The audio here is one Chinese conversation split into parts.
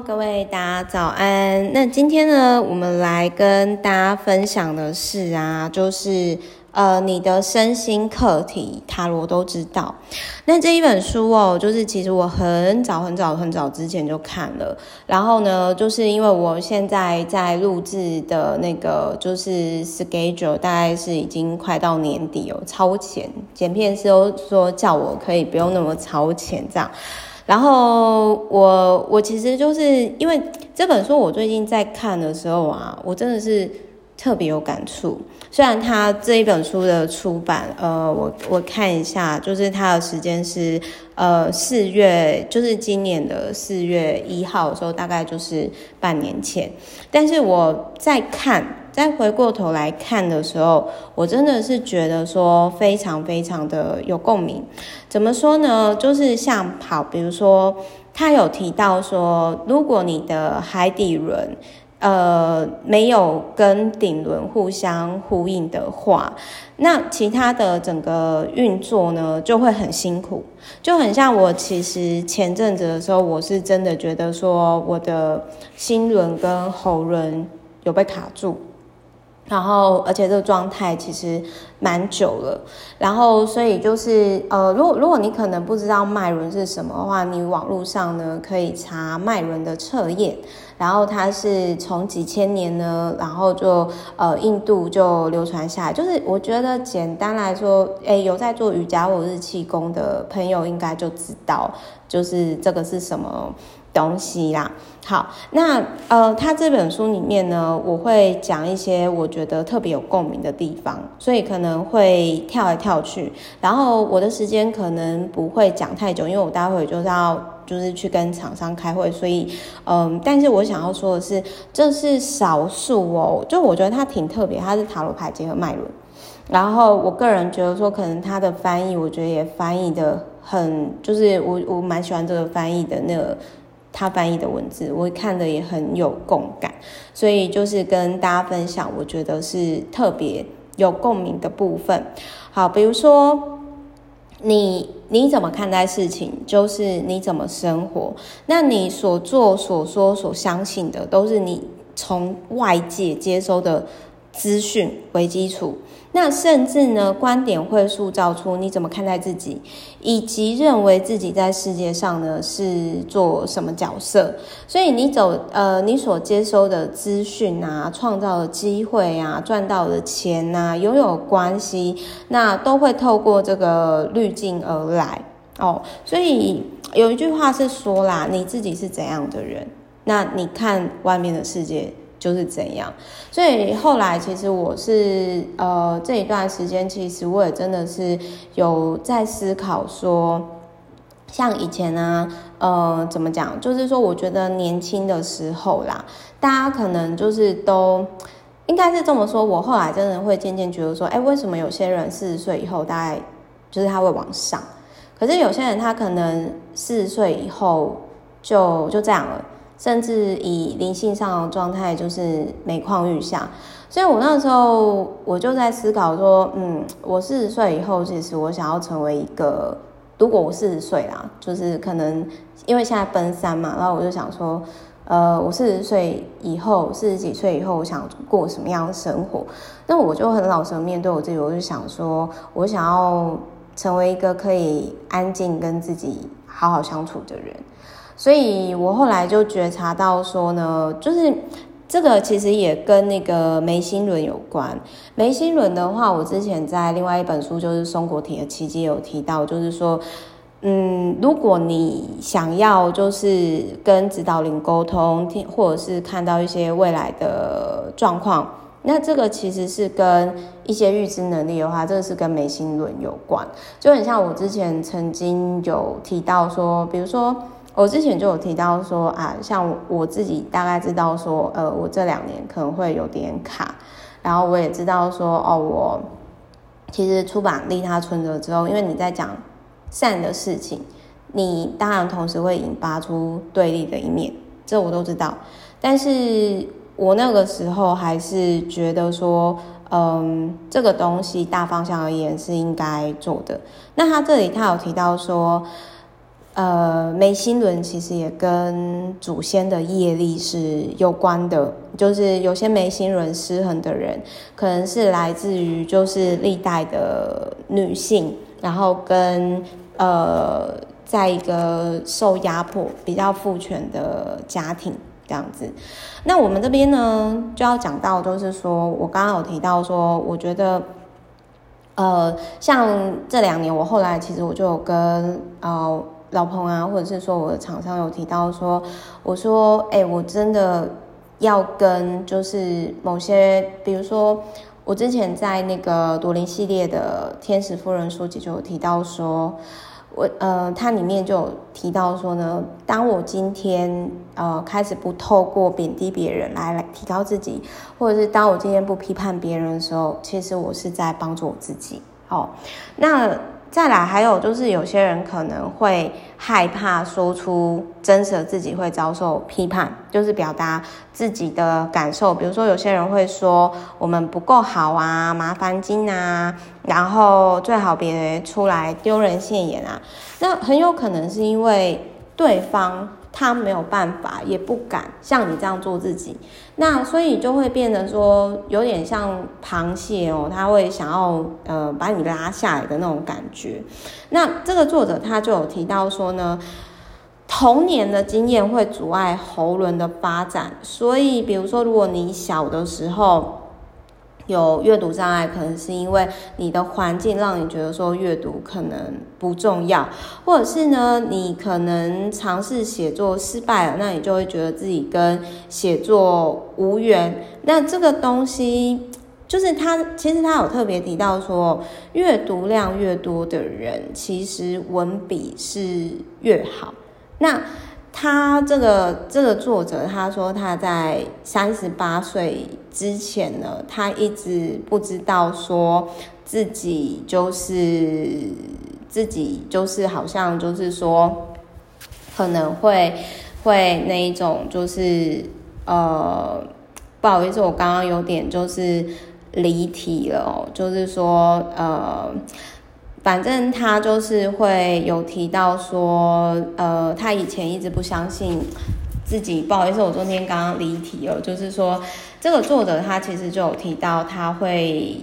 各位大家早安。那今天呢，我们来跟大家分享的是啊，就是呃，你的身心课题，塔罗都知道。那这一本书哦，就是其实我很早很早很早之前就看了。然后呢，就是因为我现在在录制的那个就是 schedule，大概是已经快到年底哦，超前。剪片师都说叫我可以不用那么超前这样。然后我我其实就是因为这本书，我最近在看的时候啊，我真的是特别有感触。虽然它这一本书的出版，呃，我我看一下，就是它的时间是呃四月，就是今年的四月一号的时候，大概就是半年前。但是我在看。再回过头来看的时候，我真的是觉得说非常非常的有共鸣。怎么说呢？就是像跑，比如说他有提到说，如果你的海底轮呃没有跟顶轮互相呼应的话，那其他的整个运作呢就会很辛苦。就很像我其实前阵子的时候，我是真的觉得说我的心轮跟喉轮有被卡住。然后，而且这个状态其实蛮久了。然后，所以就是呃，如果如果你可能不知道脉轮是什么的话，你网络上呢可以查脉轮的测验。然后它是从几千年呢，然后就呃印度就流传下来。就是我觉得简单来说，诶，有在做瑜伽或者是气功的朋友应该就知道，就是这个是什么。东西啦，好，那呃，他这本书里面呢，我会讲一些我觉得特别有共鸣的地方，所以可能会跳来跳去，然后我的时间可能不会讲太久，因为我待会就是要就是去跟厂商开会，所以嗯，但是我想要说的是，这是少数哦，就我觉得它挺特别，它是塔罗牌结合脉轮，然后我个人觉得说，可能它的翻译，我觉得也翻译的很，就是我我蛮喜欢这个翻译的那个。他翻译的文字，我看的也很有共感，所以就是跟大家分享，我觉得是特别有共鸣的部分。好，比如说你你怎么看待事情，就是你怎么生活，那你所做、所说、所相信的，都是你从外界接收的资讯为基础。那甚至呢，观点会塑造出你怎么看待自己，以及认为自己在世界上呢是做什么角色。所以你走呃，你所接收的资讯啊，创造的机会啊，赚到的钱啊，拥有关系，那都会透过这个滤镜而来哦。所以有一句话是说啦，你自己是怎样的人，那你看外面的世界。就是怎样，所以后来其实我是呃这一段时间，其实我也真的是有在思考说，像以前呢，呃怎么讲，就是说我觉得年轻的时候啦，大家可能就是都应该是这么说。我后来真的会渐渐觉得说，哎，为什么有些人四十岁以后大概就是他会往上，可是有些人他可能四十岁以后就就这样了。甚至以灵性上的状态就是每况愈下，所以我那时候我就在思考说，嗯，我四十岁以后，其实我想要成为一个，如果我四十岁啦，就是可能因为现在奔三嘛，然后我就想说，呃，我四十岁以后，四十几岁以后，我想过什么样的生活？那我就很老实面对我自己，我就想说，我想要成为一个可以安静跟自己好好相处的人。所以我后来就觉察到说呢，就是这个其实也跟那个眉心轮有关。眉心轮的话，我之前在另外一本书就是松果体的奇迹有提到，就是说，嗯，如果你想要就是跟指导灵沟通，或者是看到一些未来的状况，那这个其实是跟一些预知能力的话，这个是跟眉心轮有关。就很像我之前曾经有提到说，比如说。我之前就有提到说啊，像我自己大概知道说，呃，我这两年可能会有点卡，然后我也知道说，哦，我其实出版利他存折之后，因为你在讲善的事情，你当然同时会引发出对立的一面，这我都知道。但是我那个时候还是觉得说，嗯，这个东西大方向而言是应该做的。那他这里他有提到说。呃，眉心轮其实也跟祖先的业力是有关的，就是有些眉心轮失衡的人，可能是来自于就是历代的女性，然后跟呃，在一个受压迫、比较父权的家庭。这样子，那我们这边呢，就要讲到，就是说我刚刚有提到说，我觉得，呃，像这两年，我后来其实我就有跟呃老彭啊，或者是说我的厂商有提到说，我说，哎、我真的要跟就是某些，比如说我之前在那个朵琳系列的天使夫人书籍就有提到说。我呃，它里面就有提到说呢，当我今天呃开始不透过贬低别人来来提高自己，或者是当我今天不批判别人的时候，其实我是在帮助我自己。哦，那。再来，还有就是有些人可能会害怕说出真实的自己会遭受批判，就是表达自己的感受。比如说，有些人会说我们不够好啊，麻烦精啊，然后最好别出来丢人现眼啊。那很有可能是因为对方。他没有办法，也不敢像你这样做自己，那所以就会变得说有点像螃蟹哦，他会想要呃把你拉下来的那种感觉。那这个作者他就有提到说呢，童年的经验会阻碍喉轮的发展，所以比如说如果你小的时候。有阅读障碍，可能是因为你的环境让你觉得说阅读可能不重要，或者是呢，你可能尝试写作失败了，那你就会觉得自己跟写作无缘。那这个东西就是他，其实他有特别提到说，阅读量越多的人，其实文笔是越好。那他这个这个作者他说他在三十八岁之前呢，他一直不知道说自己就是自己就是好像就是说可能会会那一种就是呃不好意思，我刚刚有点就是离题了哦，就是说呃。反正他就是会有提到说，呃，他以前一直不相信自己。不好意思，我中间刚刚离题了。就是说，这个作者他其实就有提到，他会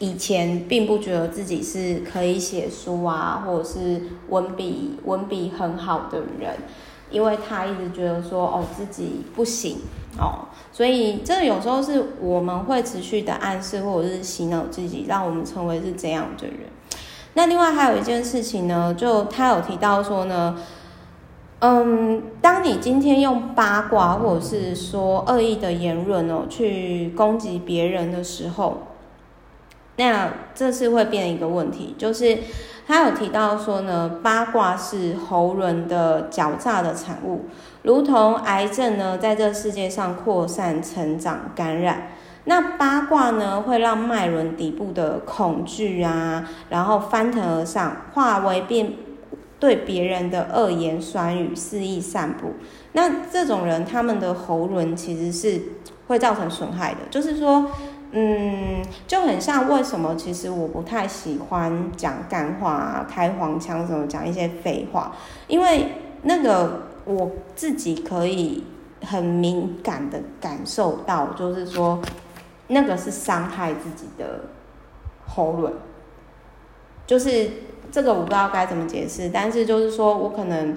以前并不觉得自己是可以写书啊，或者是文笔文笔很好的人，因为他一直觉得说，哦，自己不行哦。所以这有时候是我们会持续的暗示或者是洗脑自己，让我们成为是这样的人。那另外还有一件事情呢，就他有提到说呢，嗯，当你今天用八卦或者是说恶意的言论哦，去攻击别人的时候，那这是会变一个问题，就是他有提到说呢，八卦是喉轮的狡诈的产物，如同癌症呢，在这世界上扩散、成长、感染。那八卦呢，会让脉轮底部的恐惧啊，然后翻腾而上，化为变对别人的恶言酸语肆意散布。那这种人，他们的喉轮其实是会造成损害的。就是说，嗯，就很像为什么其实我不太喜欢讲干话，开黄腔什么，讲一些废话，因为那个我自己可以很敏感的感受到，就是说。那个是伤害自己的喉咙，就是这个我不知道该怎么解释，但是就是说我可能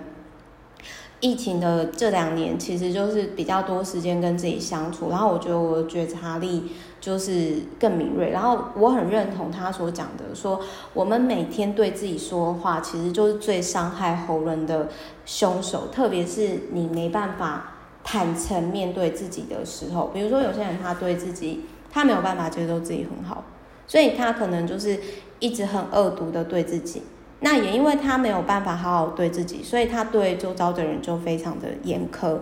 疫情的这两年，其实就是比较多时间跟自己相处，然后我觉得我的觉察力就是更敏锐，然后我很认同他所讲的，说我们每天对自己说话，其实就是最伤害喉咙的凶手，特别是你没办法坦诚面对自己的时候，比如说有些人他对自己。他没有办法接受自己很好，所以他可能就是一直很恶毒的对自己。那也因为他没有办法好好对自己，所以他对周遭的人就非常的严苛。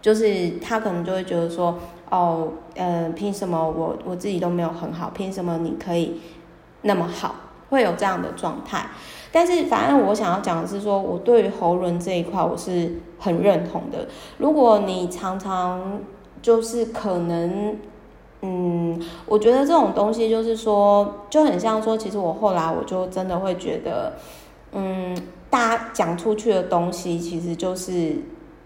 就是他可能就会觉得说，哦，呃，凭什么我我自己都没有很好，凭什么你可以那么好？会有这样的状态。但是反正我想要讲的是说，我对于喉轮这一块我是很认同的。如果你常常就是可能。嗯，我觉得这种东西就是说，就很像说，其实我后来我就真的会觉得，嗯，大家讲出去的东西，其实就是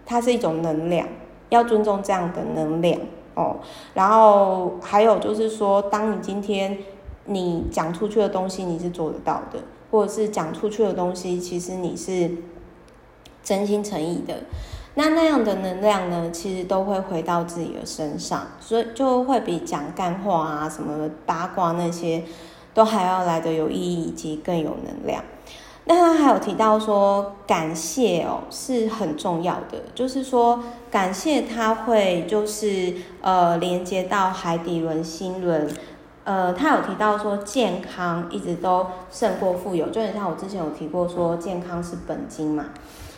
它是一种能量，要尊重这样的能量哦。然后还有就是说，当你今天你讲出去的东西，你是做得到的，或者是讲出去的东西，其实你是真心诚意的。那那样的能量呢，其实都会回到自己的身上，所以就会比讲干话啊、什么八卦那些，都还要来得有意义以及更有能量。那他还有提到说，感谢哦是很重要的，就是说感谢它会就是呃连接到海底轮、心轮，呃，他有提到说健康一直都胜过富有，就很像我之前有提过说健康是本金嘛。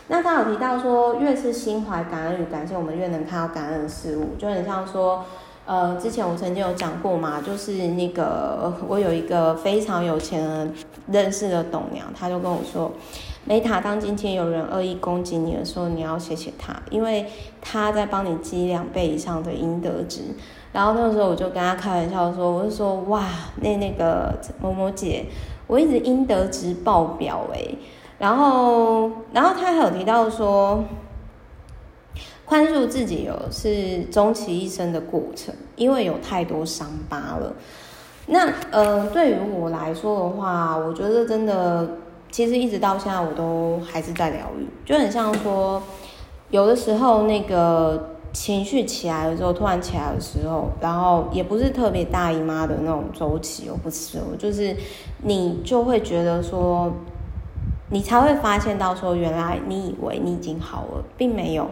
那他有提到说，越是心怀感恩与感谢，我们越能看到感恩的事物。就很像说，呃，之前我曾经有讲过嘛，就是那个我有一个非常有钱的认识的董娘，她就跟我说，梅塔，当今天有人恶意攻击你的时候，你要谢谢他，因为他在帮你积两倍以上的阴德值。然后那个时候我就跟他开玩笑说，我就说，哇，那那个某某姐，我一直阴德值爆表诶、然后，然后他还有提到说，宽恕自己有是终其一生的过程，因为有太多伤疤了。那呃，对于我来说的话，我觉得真的，其实一直到现在我都还是在疗愈，就很像说，有的时候那个情绪起来的时候，突然起来的时候，然后也不是特别大姨妈的那种周期，我不是，我就是你就会觉得说。你才会发现到说，原来你以为你已经好了，并没有，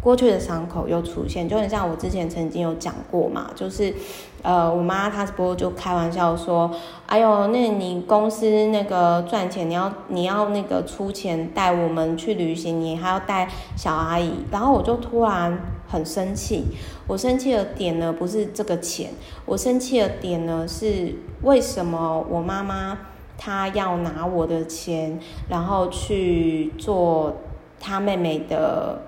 过去的伤口又出现，就很像我之前曾经有讲过嘛，就是，呃，我妈她不就开玩笑说，哎呦，那你公司那个赚钱，你要你要那个出钱带我们去旅行，你还要带小阿姨，然后我就突然很生气，我生气的点呢不是这个钱，我生气的点呢是为什么我妈妈。她要拿我的钱，然后去做她妹妹的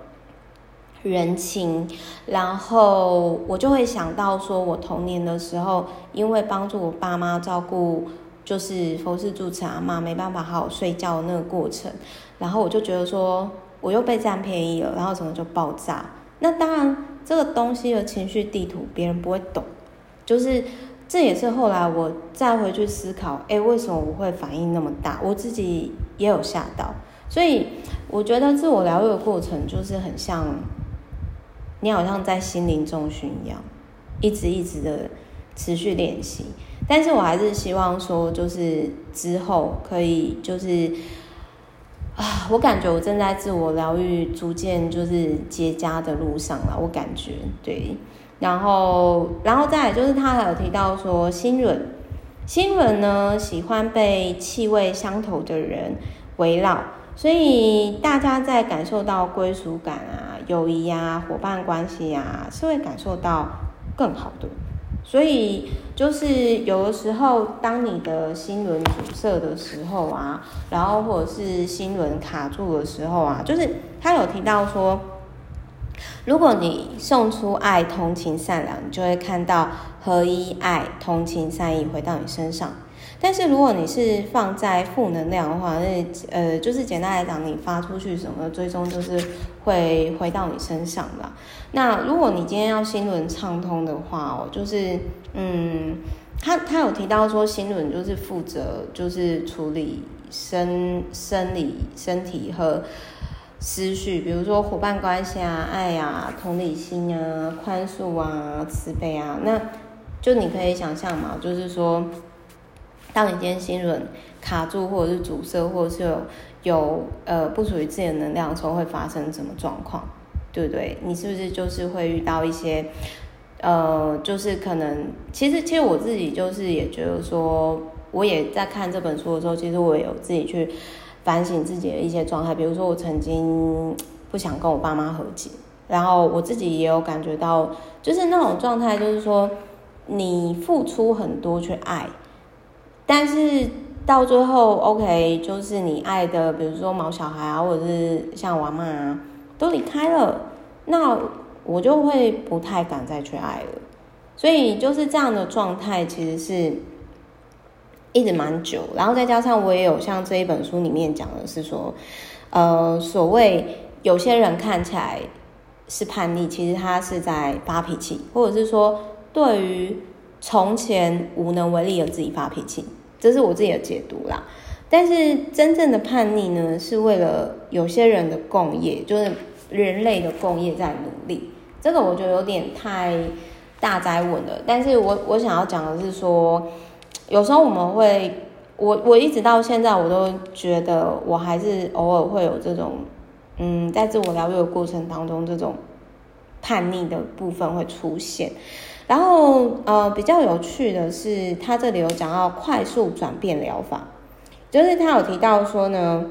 人情，然后我就会想到说，我童年的时候，因为帮助我爸妈照顾，就是佛事住持阿嬷，没办法好好睡觉的那个过程，然后我就觉得说，我又被占便宜了，然后整个就爆炸。那当然，这个东西的情绪地图别人不会懂，就是。这也是后来我再回去思考，哎，为什么我会反应那么大？我自己也有吓到，所以我觉得自我疗愈的过程就是很像，你好像在心灵重训一样，一直一直的持续练习。但是我还是希望说，就是之后可以，就是啊，我感觉我正在自我疗愈，逐渐就是结痂的路上了。我感觉对。然后，然后再来就是他还有提到说，心轮，心轮呢喜欢被气味相投的人围绕，所以大家在感受到归属感啊、友谊啊、伙伴关系啊，是会感受到更好的。所以就是有的时候，当你的心轮阻塞的时候啊，然后或者是心轮卡住的时候啊，就是他有提到说。如果你送出爱、同情、善良，你就会看到合一、爱、同情、善意回到你身上。但是如果你是放在负能量的话，那呃，就是简单来讲，你发出去什么，最终就是会回到你身上的。那如果你今天要心轮畅通的话哦，就是嗯，他他有提到说，心轮就是负责就是处理生生理身体和。思绪，比如说伙伴关系啊、爱啊、同理心啊、宽恕啊、慈悲啊，那就你可以想象嘛，就是说，当你今天心轮卡住，或者是阻塞，或者是有有呃不属于自己的能量的时候，会发生什么状况？对不对？你是不是就是会遇到一些呃，就是可能，其实其实我自己就是也觉得说，我也在看这本书的时候，其实我有自己去。反省自己的一些状态，比如说我曾经不想跟我爸妈和解，然后我自己也有感觉到，就是那种状态，就是说你付出很多去爱，但是到最后，OK，就是你爱的，比如说毛小孩啊，或者是像我妈啊，都离开了，那我就会不太敢再去爱了，所以就是这样的状态，其实是。一直蛮久，然后再加上我也有像这一本书里面讲的是说，呃，所谓有些人看起来是叛逆，其实他是在发脾气，或者是说对于从前无能为力的自己发脾气，这是我自己的解读啦。但是真正的叛逆呢，是为了有些人的共业，就是人类的共业在努力。这个我觉得有点太大灾问了。但是我我想要讲的是说，有时候我们会，我我一直到现在我都觉得，我还是偶尔会有这种，嗯，在自我疗愈的过程当中，这种叛逆的部分会出现。然后呃，比较有趣的是，他这里有讲到快速转变疗法。就是他有提到说呢，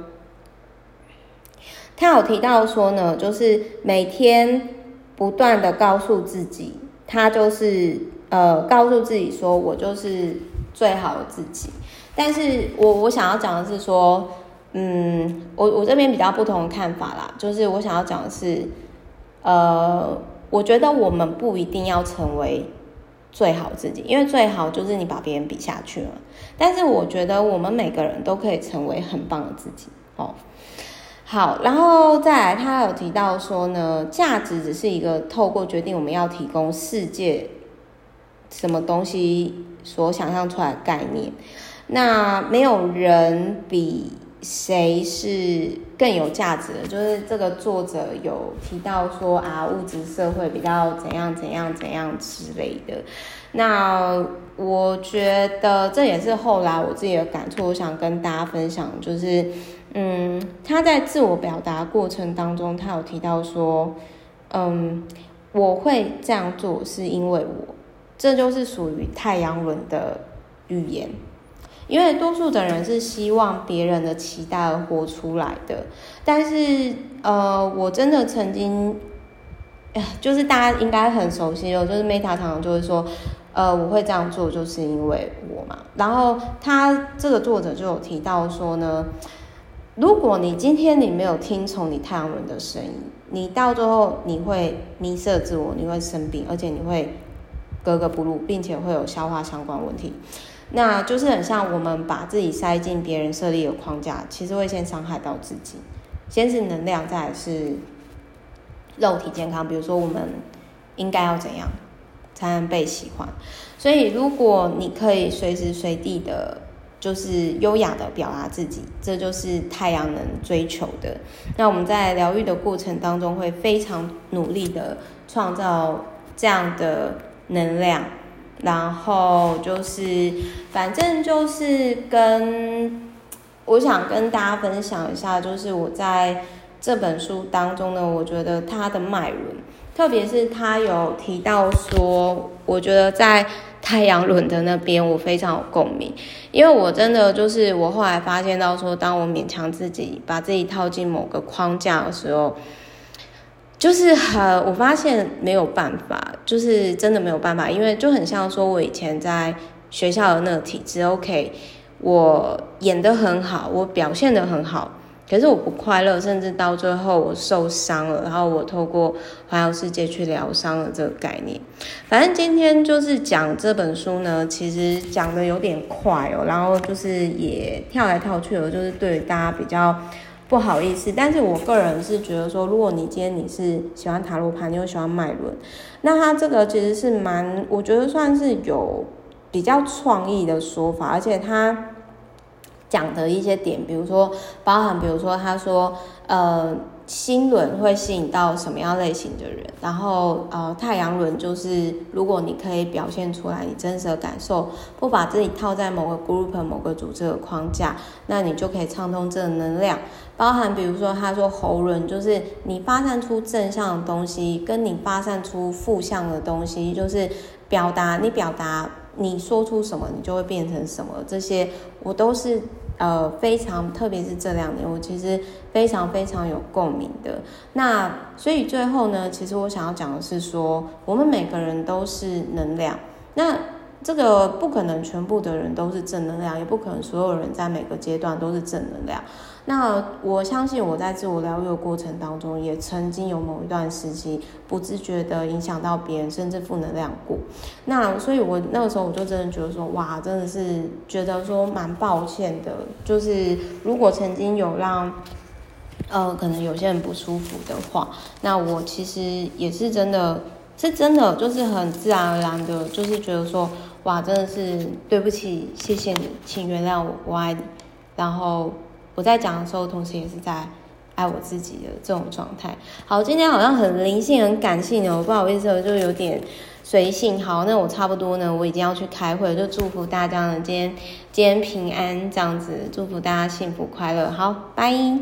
他有提到说呢，就是每天不断的告诉自己，他就是呃，告诉自己说我就是最好的自己。但是我我想要讲的是说，嗯，我我这边比较不同的看法啦，就是我想要讲的是，呃，我觉得我们不一定要成为。最好自己，因为最好就是你把别人比下去了。但是我觉得我们每个人都可以成为很棒的自己哦。好，然后再来，他有提到说呢，价值只是一个透过决定我们要提供世界什么东西所想象出来的概念。那没有人比。谁是更有价值的？就是这个作者有提到说啊，物质社会比较怎样怎样怎样之类的。那我觉得这也是后来我自己的感触，我想跟大家分享，就是嗯，他在自我表达过程当中，他有提到说，嗯，我会这样做是因为我，这就是属于太阳轮的语言。因为多数的人是希望别人的期待而活出来的，但是呃，我真的曾经，就是大家应该很熟悉哦，就是 Meta 常常就会说，呃，我会这样做就是因为我嘛。然后他这个作者就有提到说呢，如果你今天你没有听从你太阳轮的声音，你到最后你会迷失自我，你会生病，而且你会格格不入，并且会有消化相关问题。那就是很像我们把自己塞进别人设立的框架，其实会先伤害到自己。先是能量，再是肉体健康。比如说，我们应该要怎样才能被喜欢？所以，如果你可以随时随地的，就是优雅的表达自己，这就是太阳能追求的。那我们在疗愈的过程当中，会非常努力的创造这样的能量。然后就是，反正就是跟我想跟大家分享一下，就是我在这本书当中呢，我觉得它的脉轮，特别是他有提到说，我觉得在太阳轮的那边，我非常有共鸣，因为我真的就是我后来发现到说，当我勉强自己把自己套进某个框架的时候。就是很，我发现没有办法，就是真的没有办法，因为就很像说，我以前在学校的那个体制，OK，我演得很好，我表现得很好，可是我不快乐，甚至到最后我受伤了，然后我透过环游世界去疗伤了这个概念。反正今天就是讲这本书呢，其实讲得有点快哦，然后就是也跳来跳去的，就是对大家比较。不好意思，但是我个人是觉得说，如果你今天你是喜欢塔罗牌，你又喜欢脉轮，那他这个其实是蛮，我觉得算是有比较创意的说法，而且他讲的一些点，比如说包含，比如说他说，呃。心轮会吸引到什么样类型的人？然后，呃，太阳轮就是如果你可以表现出来你真实的感受，不把自己套在某个 group、某个组织的框架，那你就可以畅通正能量。包含比如说，他说喉轮就是你发散出正向的东西，跟你发散出负向的东西，就是表达你表达你说出什么，你就会变成什么。这些我都是。呃，非常，特别是这两年，我其实非常非常有共鸣的。那所以最后呢，其实我想要讲的是说，我们每个人都是能量。那这个不可能全部的人都是正能量，也不可能所有人在每个阶段都是正能量。那我相信我在自我疗愈的过程当中，也曾经有某一段时期不自觉的影响到别人，甚至负能量过。那所以，我那个时候我就真的觉得说，哇，真的是觉得说蛮抱歉的。就是如果曾经有让呃可能有些人不舒服的话，那我其实也是真的，是真的，就是很自然而然的，就是觉得说，哇，真的是对不起，谢谢你，请原谅我，我爱你，然后。我在讲的时候，同时也是在爱我自己的这种状态。好，今天好像很灵性、很感性哦，不好意思，我就有点随性。好，那我差不多呢，我已经要去开会，就祝福大家呢，今天今天平安这样子，祝福大家幸福快乐。好，拜。